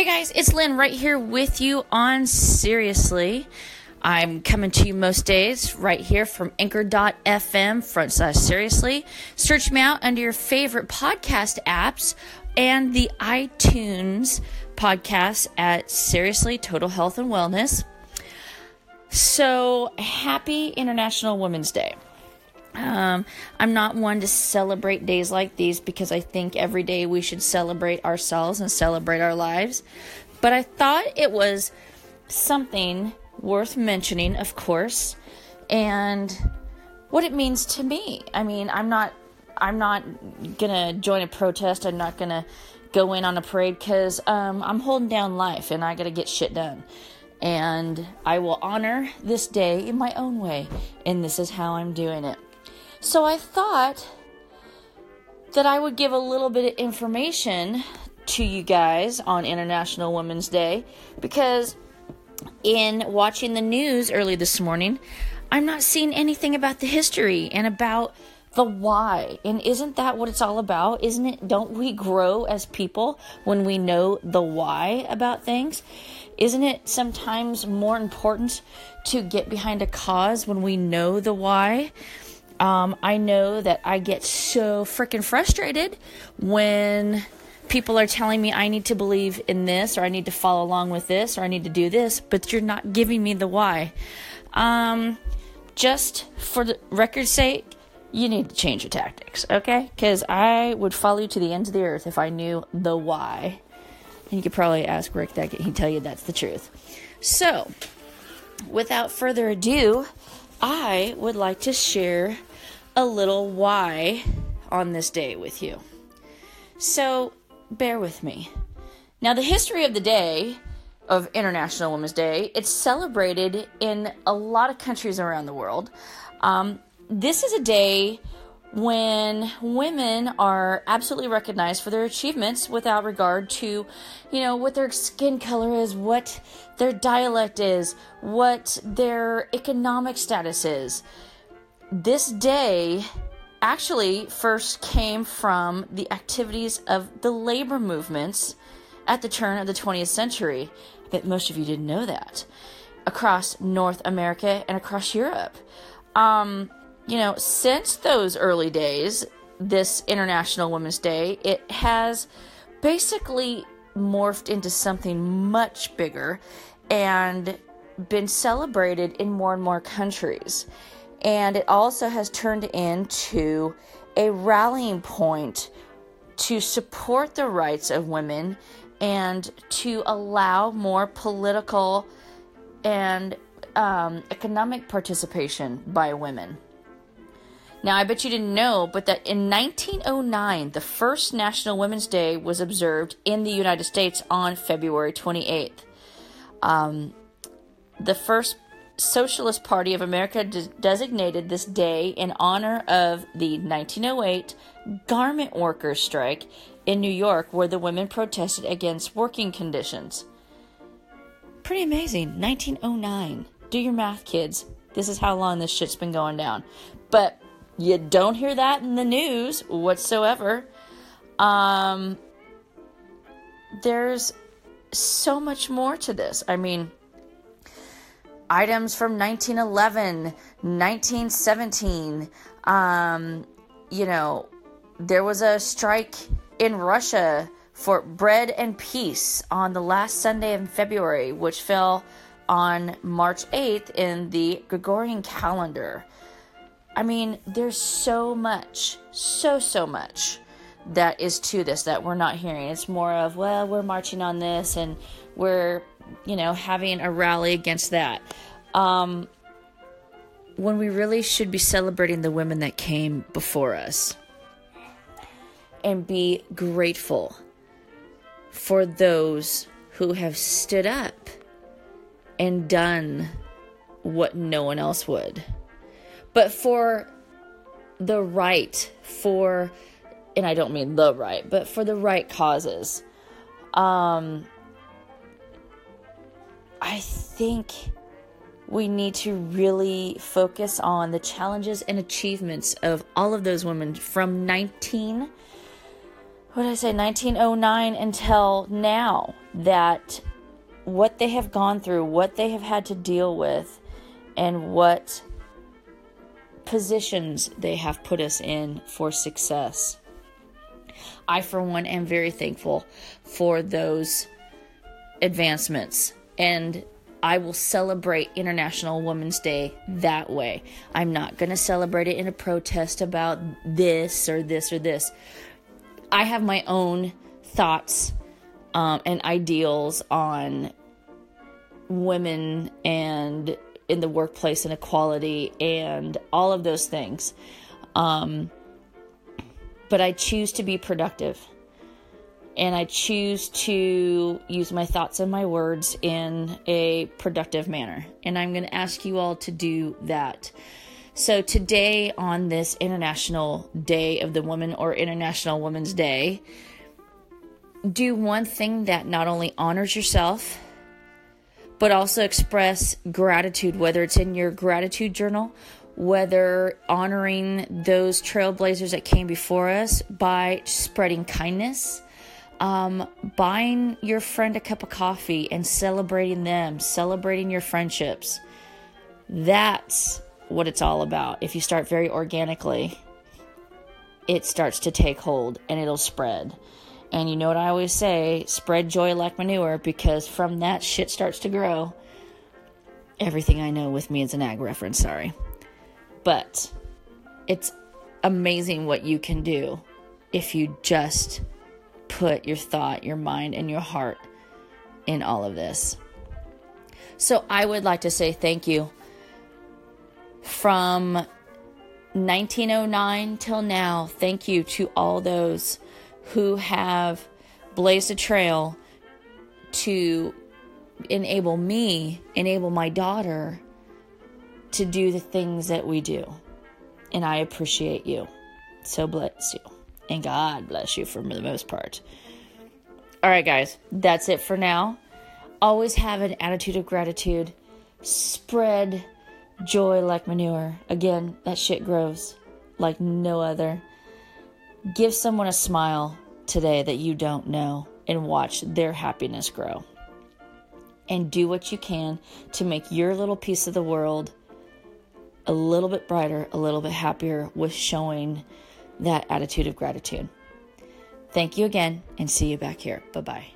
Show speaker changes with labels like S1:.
S1: Hey guys, it's Lynn right here with you on Seriously. I'm coming to you most days right here from anchor.fm front slash seriously. Search me out under your favorite podcast apps and the iTunes podcast at Seriously Total Health and Wellness. So, happy International Women's Day. Um, I'm not one to celebrate days like these because I think every day we should celebrate ourselves and celebrate our lives. But I thought it was something worth mentioning, of course, and what it means to me. I mean, I'm not I'm not gonna join a protest. I'm not gonna go in on a parade because um, I'm holding down life and I gotta get shit done. And I will honor this day in my own way, and this is how I'm doing it. So I thought that I would give a little bit of information to you guys on International Women's Day because in watching the news early this morning, I'm not seeing anything about the history and about the why. And isn't that what it's all about? Isn't it? Don't we grow as people when we know the why about things? Isn't it sometimes more important to get behind a cause when we know the why? Um, I know that I get so freaking frustrated when people are telling me I need to believe in this or I need to follow along with this or I need to do this, but you're not giving me the why. Um, just for the record's sake, you need to change your tactics, okay? Because I would follow you to the ends of the earth if I knew the why. And you could probably ask Rick that he'd tell you that's the truth. So, without further ado, I would like to share a little why on this day with you. So, bear with me. Now, the history of the day of International Women's Day, it's celebrated in a lot of countries around the world. Um, this is a day when women are absolutely recognized for their achievements without regard to, you know, what their skin color is, what their dialect is, what their economic status is this day actually first came from the activities of the labor movements at the turn of the 20th century. I bet most of you didn't know that. Across North America and across Europe. Um, you know, since those early days, this International Women's Day, it has basically morphed into something much bigger and been celebrated in more and more countries and it also has turned into a rallying point to support the rights of women and to allow more political and um, economic participation by women. Now, I bet you didn't know, but that in 1909, the first National Women's Day was observed in the United States on February 28th. Um, the first Socialist Party of America de- designated this day in honor of the 1908 garment workers' strike in New York, where the women protested against working conditions. Pretty amazing. 1909. Do your math, kids. This is how long this shit's been going down. But you don't hear that in the news whatsoever. Um, there's so much more to this. I mean, items from 1911, 1917. Um, you know, there was a strike in Russia for bread and peace on the last Sunday in February, which fell on March 8th in the Gregorian calendar. I mean, there's so much, so, so much that is to this that we're not hearing. It's more of, well, we're marching on this and we're you know, having a rally against that. Um, when we really should be celebrating the women that came before us and be grateful for those who have stood up and done what no one else would. But for the right, for, and I don't mean the right, but for the right causes. Um, I think we need to really focus on the challenges and achievements of all of those women from 19 what did I say 1909 until now that what they have gone through, what they have had to deal with, and what positions they have put us in for success. I, for one, am very thankful for those advancements. And I will celebrate International Women's Day that way. I'm not going to celebrate it in a protest about this or this or this. I have my own thoughts um, and ideals on women and in the workplace and equality and all of those things. Um, but I choose to be productive and I choose to use my thoughts and my words in a productive manner. And I'm going to ask you all to do that. So, today, on this International Day of the Woman or International Women's Day, do one thing that not only honors yourself, but also express gratitude, whether it's in your gratitude journal, whether honoring those trailblazers that came before us by spreading kindness um, buying your friend a cup of coffee and celebrating them, celebrating your friendships. That's what it's all about. If you start very organically, it starts to take hold and it'll spread. And you know what I always say spread joy like manure because from that shit starts to grow. Everything I know with me is an ag reference, sorry. But it's amazing what you can do if you just put your thought, your mind, and your heart in all of this. So I would like to say thank you from 1909 till now. Thank you to all those who have blazed a trail to enable me, enable my daughter to do the things that we do. And I appreciate you. So bless you and God bless you for the most part. All right, guys, that's it for now. Always have an attitude of gratitude. Spread joy like manure. Again, that shit grows like no other. Give someone a smile today that you don't know and watch their happiness grow. And do what you can to make your little piece of the world a little bit brighter, a little bit happier with showing that attitude of gratitude. Thank you again and see you back here. Bye bye.